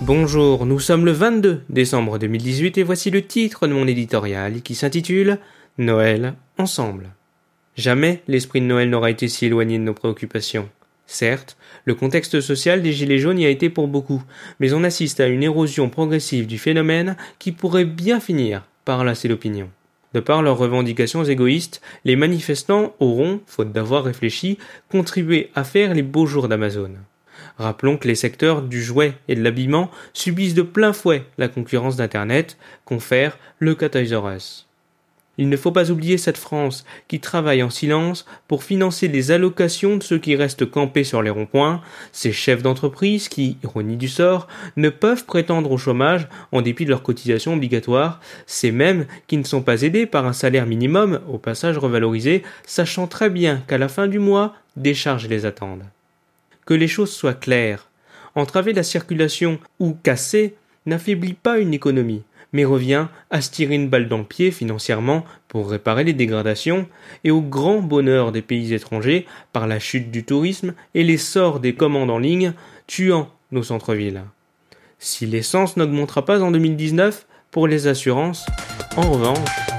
Bonjour, nous sommes le 22 décembre 2018 et voici le titre de mon éditorial qui s'intitule Noël ensemble. Jamais l'esprit de Noël n'aura été si éloigné de nos préoccupations. Certes, le contexte social des Gilets jaunes y a été pour beaucoup, mais on assiste à une érosion progressive du phénomène qui pourrait bien finir par lasser l'opinion. De par leurs revendications égoïstes, les manifestants auront, faute d'avoir réfléchi, contribué à faire les beaux jours d'Amazon. Rappelons que les secteurs du jouet et de l'habillement subissent de plein fouet la concurrence d'Internet, confère le il ne faut pas oublier cette France qui travaille en silence pour financer les allocations de ceux qui restent campés sur les ronds-points, ces chefs d'entreprise qui, ironie du sort, ne peuvent prétendre au chômage en dépit de leurs cotisations obligatoires, ces mêmes qui ne sont pas aidés par un salaire minimum, au passage revalorisé, sachant très bien qu'à la fin du mois, des charges les attendent. Que les choses soient claires. Entraver la circulation ou casser n'affaiblit pas une économie mais revient à se tirer une balle dans le pied financièrement pour réparer les dégradations et au grand bonheur des pays étrangers par la chute du tourisme et l'essor des commandes en ligne tuant nos centres-villes. Si l'essence n'augmentera pas en 2019, pour les assurances, en revanche,